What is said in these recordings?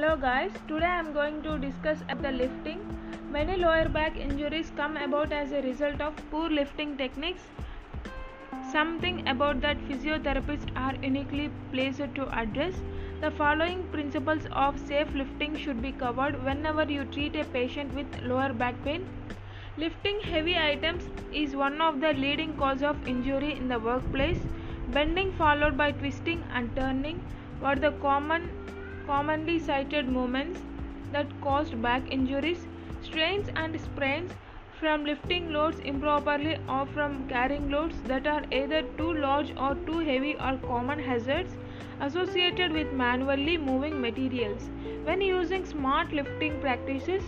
Hello guys, today I am going to discuss the lifting. Many lower back injuries come about as a result of poor lifting techniques. Something about that physiotherapists are uniquely placed to address. The following principles of safe lifting should be covered whenever you treat a patient with lower back pain. Lifting heavy items is one of the leading cause of injury in the workplace. Bending followed by twisting and turning were the common commonly cited movements that caused back injuries. Strains and sprains from lifting loads improperly or from carrying loads that are either too large or too heavy are common hazards associated with manually moving materials. When using smart lifting practices,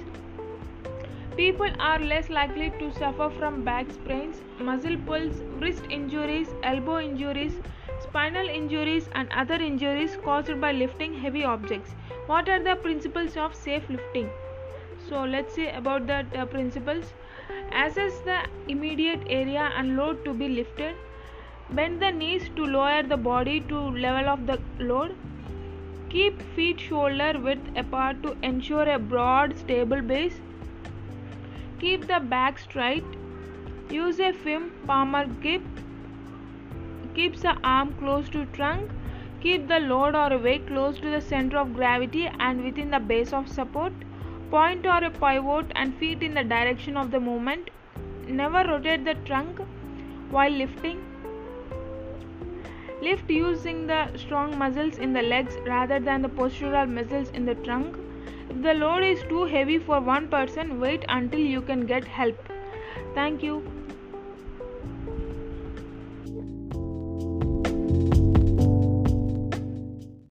People are less likely to suffer from back sprains, muscle pulls, wrist injuries, elbow injuries, spinal injuries, and other injuries caused by lifting heavy objects. What are the principles of safe lifting? So, let's see about the uh, principles. Assess the immediate area and load to be lifted. Bend the knees to lower the body to level of the load. Keep feet shoulder width apart to ensure a broad, stable base Keep the back straight. Use a firm palmar grip. Keeps the arm close to trunk. Keep the load or weight close to the center of gravity and within the base of support. Point or a pivot and feet in the direction of the movement. Never rotate the trunk while lifting. Lift using the strong muscles in the legs rather than the postural muscles in the trunk. If the load is too heavy for one person, wait until you can get help. Thank you.